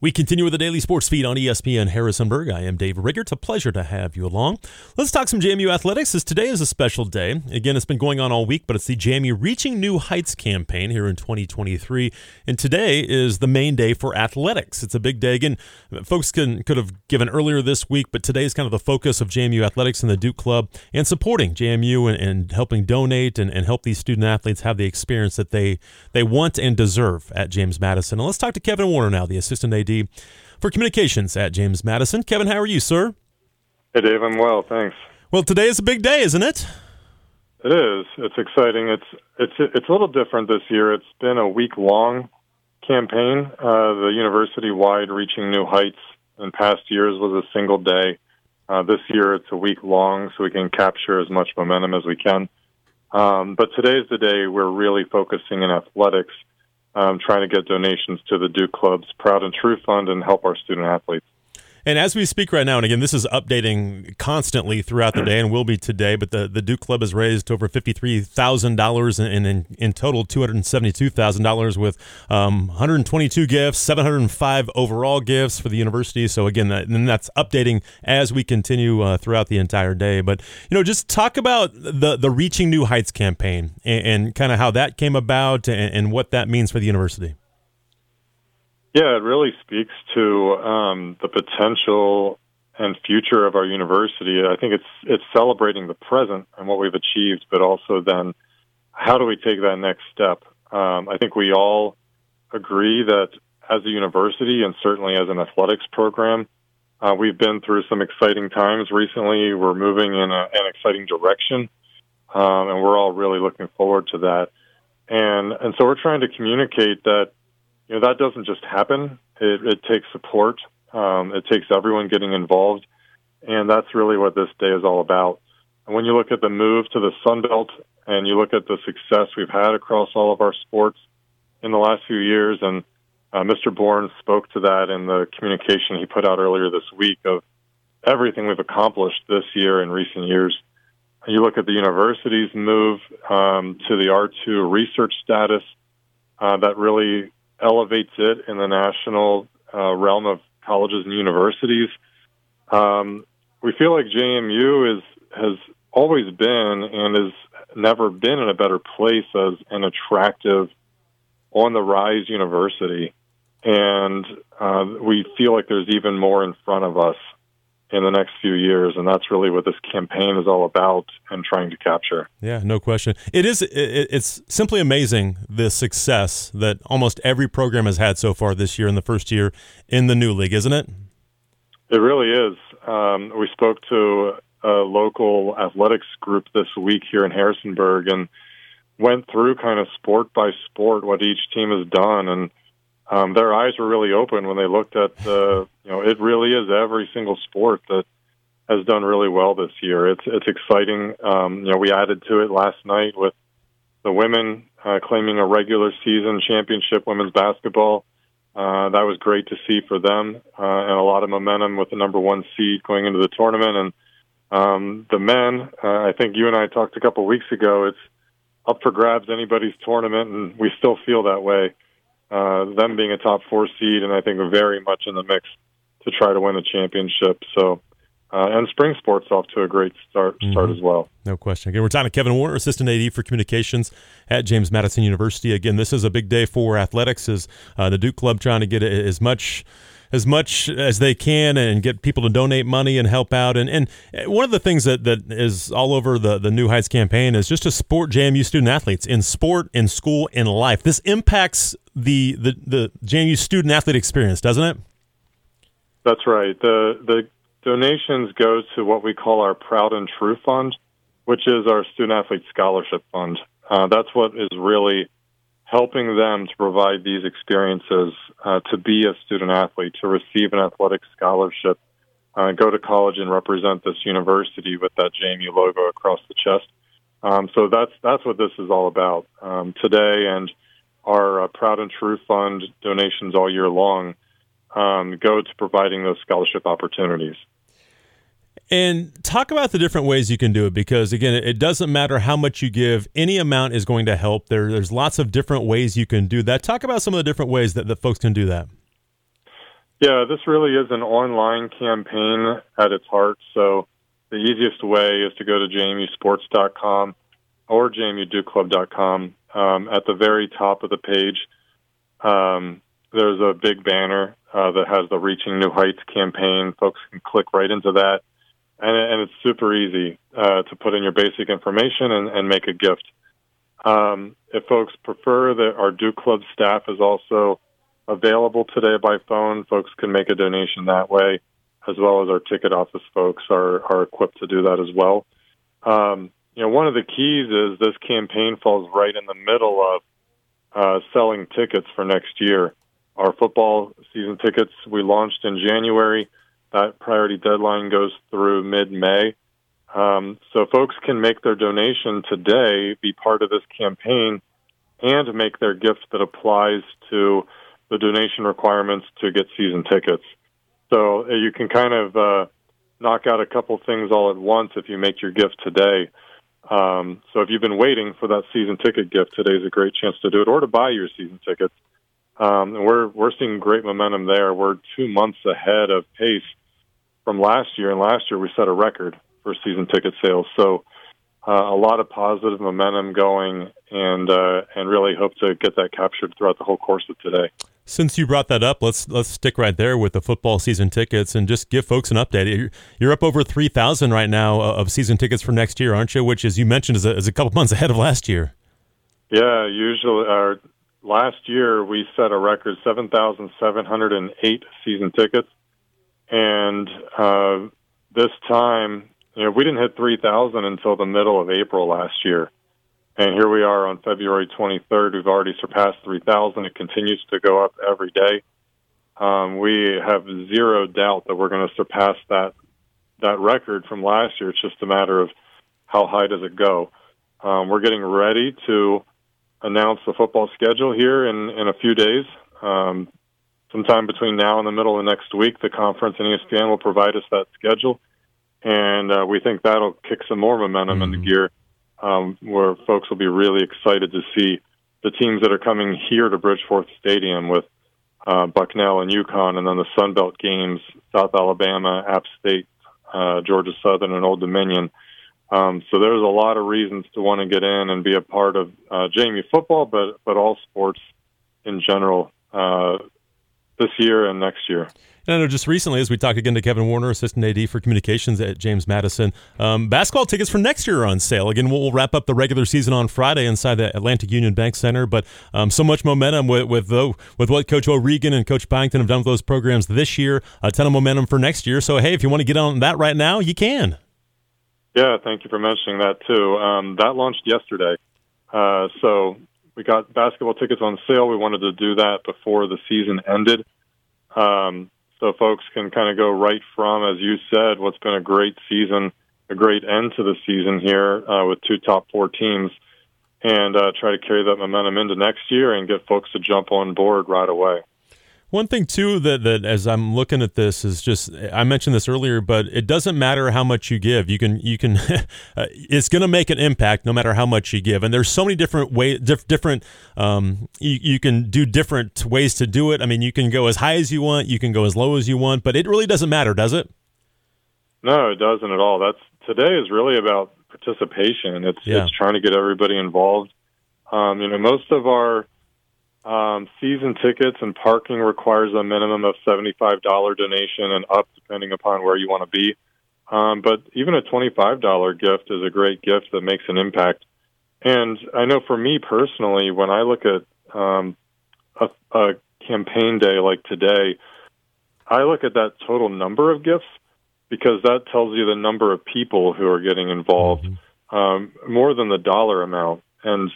We continue with the daily sports feed on ESPN Harrisonburg. I am Dave Rigger. It's a pleasure to have you along. Let's talk some JMU athletics as today is a special day. Again, it's been going on all week, but it's the JMU Reaching New Heights campaign here in 2023. And today is the main day for athletics. It's a big day. Again, folks can, could have given earlier this week, but today is kind of the focus of JMU athletics and the Duke Club and supporting JMU and, and helping donate and, and help these student athletes have the experience that they, they want and deserve at James Madison. And let's talk to Kevin Warner now, the assistant for communications at James Madison. Kevin, how are you, sir? Hey, Dave. I'm well, thanks. Well, today is a big day, isn't it? It is. It's exciting. It's it's it's a little different this year. It's been a week long campaign. Uh, the university wide reaching new heights. In past years was a single day. Uh, this year it's a week long, so we can capture as much momentum as we can. Um, but today's the day we're really focusing in athletics um, trying to get donations to the Duke Club's Proud and True Fund and help our student athletes. And as we speak right now, and again, this is updating constantly throughout the day and will be today, but the, the Duke Club has raised over $53,000 and in, in total $272,000 with um, 122 gifts, 705 overall gifts for the university. So again, that, and that's updating as we continue uh, throughout the entire day. But, you know, just talk about the, the Reaching New Heights campaign and, and kind of how that came about and, and what that means for the university. Yeah, it really speaks to um, the potential and future of our university. I think it's it's celebrating the present and what we've achieved, but also then how do we take that next step? Um, I think we all agree that as a university and certainly as an athletics program, uh, we've been through some exciting times recently. We're moving in a, an exciting direction, um, and we're all really looking forward to that. And and so we're trying to communicate that you know that doesn't just happen. It, it takes support. Um, it takes everyone getting involved, and that's really what this day is all about. And when you look at the move to the Sun Belt, and you look at the success we've had across all of our sports in the last few years, and uh, Mr. Bourne spoke to that in the communication he put out earlier this week of everything we've accomplished this year and recent years. You look at the university's move um, to the R2 research status, uh, that really elevates it in the national uh, realm of colleges and universities. Um, we feel like JMU is has always been and has never been in a better place as an attractive, on the rise university, and uh, we feel like there's even more in front of us in the next few years and that's really what this campaign is all about and trying to capture. Yeah no question. It is it's simply amazing the success that almost every program has had so far this year in the first year in the new league isn't it? It really is. Um, we spoke to a local athletics group this week here in harrisonburg and went through kind of sport by sport what each team has done and um, their eyes were really open when they looked at the, you know, it really is every single sport that has done really well this year. It's it's exciting. Um, you know, we added to it last night with the women uh, claiming a regular season championship women's basketball. Uh, that was great to see for them, uh, and a lot of momentum with the number one seed going into the tournament. And um, the men, uh, I think you and I talked a couple weeks ago. It's up for grabs anybody's tournament, and we still feel that way uh, them being a top four seed, and I think very much in the mix to try to win the championship. So, uh, and spring sports off to a great start start mm-hmm. as well. No question. Again, we're talking to Kevin Warner, assistant AD for communications at James Madison University. Again, this is a big day for athletics. Is uh, the Duke Club trying to get as much as much as they can and get people to donate money and help out. And and one of the things that, that is all over the, the New Heights campaign is just to support JMU student athletes in sport, in school, in life. This impacts the the, the JMU student athlete experience, doesn't it? That's right. The the donations go to what we call our Proud and True Fund, which is our student athlete scholarship fund. Uh, that's what is really helping them to provide these experiences uh, to be a student athlete, to receive an athletic scholarship, uh, go to college and represent this university with that JMU logo across the chest. Um, so that's that's what this is all about um, today, and our uh, Proud and True Fund donations all year long um, go to providing those scholarship opportunities. And talk about the different ways you can do it because, again, it doesn't matter how much you give, any amount is going to help. There, there's lots of different ways you can do that. Talk about some of the different ways that, that folks can do that. Yeah, this really is an online campaign at its heart. So the easiest way is to go to jmusports.com or jmudukeclub.com. Um, at the very top of the page, um, there's a big banner uh, that has the Reaching New Heights campaign. Folks can click right into that, and, and it's super easy uh, to put in your basic information and, and make a gift. Um, if folks prefer that our Duke Club staff is also available today by phone, folks can make a donation that way, as well as our ticket office folks are, are equipped to do that as well. Um, you know, one of the keys is this campaign falls right in the middle of uh, selling tickets for next year. Our football season tickets we launched in January. That priority deadline goes through mid May. Um, so folks can make their donation today, be part of this campaign, and make their gift that applies to the donation requirements to get season tickets. So uh, you can kind of uh, knock out a couple things all at once if you make your gift today. Um, so if you've been waiting for that season ticket gift, today's a great chance to do it, or to buy your season tickets. Um, and we're we're seeing great momentum there. We're two months ahead of pace from last year, and last year we set a record for season ticket sales. So uh, a lot of positive momentum going, and uh, and really hope to get that captured throughout the whole course of today. Since you brought that up, let's let's stick right there with the football season tickets and just give folks an update. You're, up over three thousand right now uh, of season tickets for next year, aren't you? Which, as you mentioned, is a, is a couple months ahead of last year. Yeah, usually our last year we set a record seven thousand seven hundred and eight season tickets, and uh, this time, you know, we didn't hit three thousand until the middle of April last year. And here we are on February 23rd. We've already surpassed 3,000. It continues to go up every day. Um, we have zero doubt that we're going to surpass that that record from last year. It's just a matter of how high does it go. Um, we're getting ready to announce the football schedule here in, in a few days. Um, sometime between now and the middle of next week, the conference and ESPN will provide us that schedule, and uh, we think that'll kick some more momentum mm-hmm. into gear um, where folks will be really excited to see the teams that are coming here to Bridgeforth Stadium with uh, Bucknell and UConn, and then the Sun Belt games: South Alabama, App State, uh, Georgia Southern, and Old Dominion. Um, so there's a lot of reasons to want to get in and be a part of uh, JMU football, but but all sports in general uh, this year and next year. And I know just recently, as we talked again to Kevin Warner, assistant AD for communications at James Madison, um, basketball tickets for next year are on sale. Again, we'll, we'll, wrap up the regular season on Friday inside the Atlantic Union Bank Center. But um, so much momentum with with, the, with what Coach O'Regan and Coach Byington have done with those programs this year. A ton of momentum for next year. So hey, if you want to get on that right now, you can. Yeah, thank you for mentioning that too. Um, that launched yesterday. Uh, so we got basketball tickets on sale. We wanted to do that before the season ended. Um, so folks can kind of go right from, as you said, what's been a great season, a great end to the season here uh, with two top four teams, and uh, try to carry that momentum into next year and get folks to jump on board right away. One thing too that that as I'm looking at this is just I mentioned this earlier, but it doesn't matter how much you give. You can you can uh, it's going to make an impact no matter how much you give. And there's so many different ways, diff, different um, you, you can do different ways to do it. I mean, you can go as high as you want, you can go as low as you want, but it really doesn't matter, does it? No, it doesn't at all. That's today is really about participation. It's yeah. it's trying to get everybody involved. Um, you know, most of our um, season tickets and parking requires a minimum of $75 donation and up depending upon where you want to be. Um, but even a $25 gift is a great gift that makes an impact. And I know for me personally, when I look at um, a, a campaign day like today, I look at that total number of gifts because that tells you the number of people who are getting involved mm-hmm. um, more than the dollar amount. And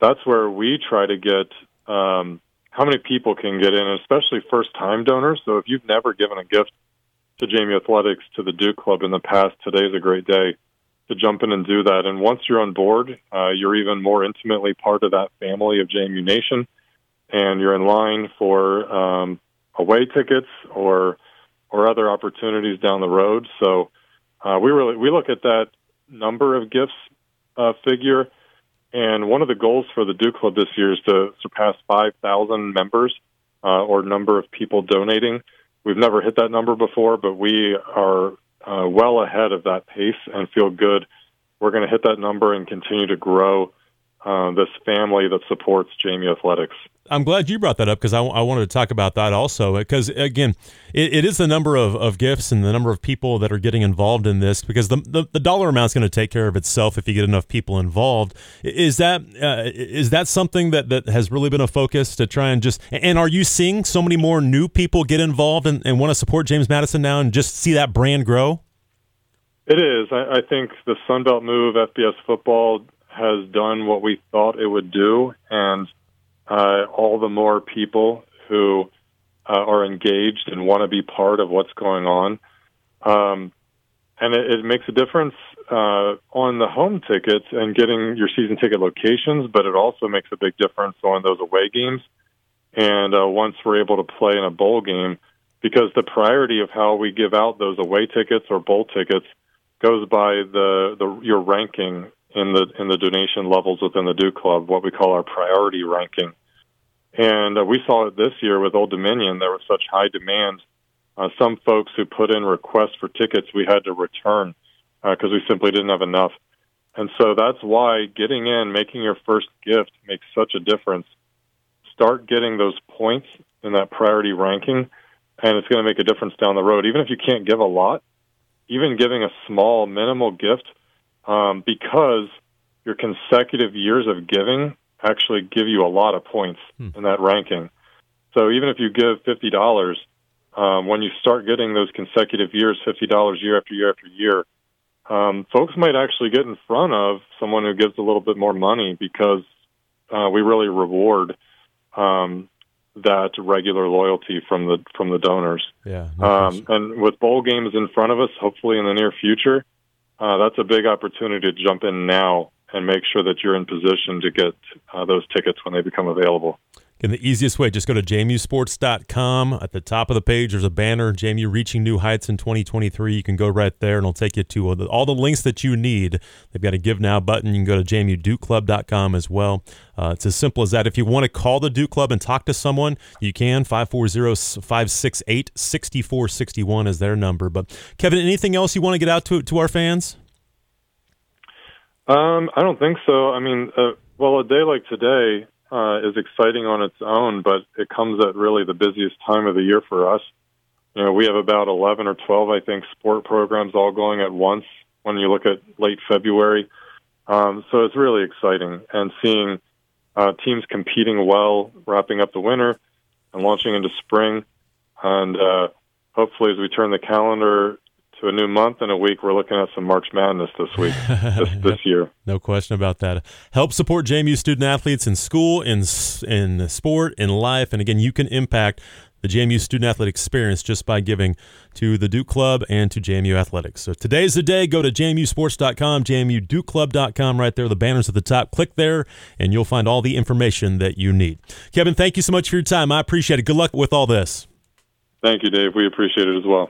that's where we try to get um, how many people can get in, especially first time donors. So if you've never given a gift to JMU Athletics, to the Duke Club in the past, today's a great day to jump in and do that. And once you're on board, uh, you're even more intimately part of that family of JMU Nation, and you're in line for um, away tickets or or other opportunities down the road. So uh, we really we look at that number of gifts uh, figure and one of the goals for the Duke Club this year is to surpass 5,000 members uh, or number of people donating. we've never hit that number before, but we are uh, well ahead of that pace and feel good. We're going to hit that number and continue to grow uh, this family that supports JMU Athletics. I'm glad you brought that up because I wanted to talk about that also. Because again, it, it is the number of, of gifts and the number of people that are getting involved in this. Because the the, the dollar amount is going to take care of itself if you get enough people involved. Is that uh, is that something that, that has really been a focus to try and just? And are you seeing so many more new people get involved and, and want to support James Madison now and just see that brand grow? It is. I, I think the Sunbelt move, FBS football, has done what we thought it would do, and uh, all the more people who uh, are engaged and want to be part of what's going on. Um, and it, it makes a difference uh, on the home tickets and getting your season ticket locations, but it also makes a big difference on those away games. And uh, once we're able to play in a bowl game, because the priority of how we give out those away tickets or bowl tickets goes by the, the your ranking in the in the donation levels within the Duke Club, what we call our priority ranking. And uh, we saw it this year with Old Dominion. There was such high demand. Uh, some folks who put in requests for tickets, we had to return because uh, we simply didn't have enough. And so that's why getting in, making your first gift makes such a difference. Start getting those points in that priority ranking, and it's going to make a difference down the road. Even if you can't give a lot, even giving a small, minimal gift – um, because your consecutive years of giving actually give you a lot of points hmm. in that ranking. So even if you give fifty dollars, um, when you start getting those consecutive years, fifty dollars year after year after year, um, folks might actually get in front of someone who gives a little bit more money because uh, we really reward um, that regular loyalty from the from the donors. Yeah, no um, and with bowl games in front of us, hopefully in the near future, uh, that's a big opportunity to jump in now and make sure that you're in position to get uh, those tickets when they become available. And the easiest way, just go to jmusports.com. At the top of the page, there's a banner, JMU Reaching New Heights in 2023. You can go right there, and it'll take you to all the links that you need. They've got a Give Now button. You can go to jmudukeclub.com as well. Uh, it's as simple as that. If you want to call the Duke Club and talk to someone, you can. 540-568-6461 is their number. But, Kevin, anything else you want to get out to, to our fans? Um, I don't think so. I mean, uh, well, a day like today, uh, is exciting on its own, but it comes at really the busiest time of the year for us. You know, we have about 11 or 12, I think, sport programs all going at once when you look at late February. Um, so it's really exciting and seeing uh, teams competing well, wrapping up the winter and launching into spring. And uh, hopefully, as we turn the calendar to a new month and a week. We're looking at some March Madness this week, this, this year. No question about that. Help support JMU student athletes in school, in in sport, in life, and again, you can impact the JMU student athlete experience just by giving to the Duke Club and to JMU Athletics. So today's the day. Go to jmusports.com, jmudukeclub.com, right there. The banner's at the top. Click there, and you'll find all the information that you need. Kevin, thank you so much for your time. I appreciate it. Good luck with all this. Thank you, Dave. We appreciate it as well.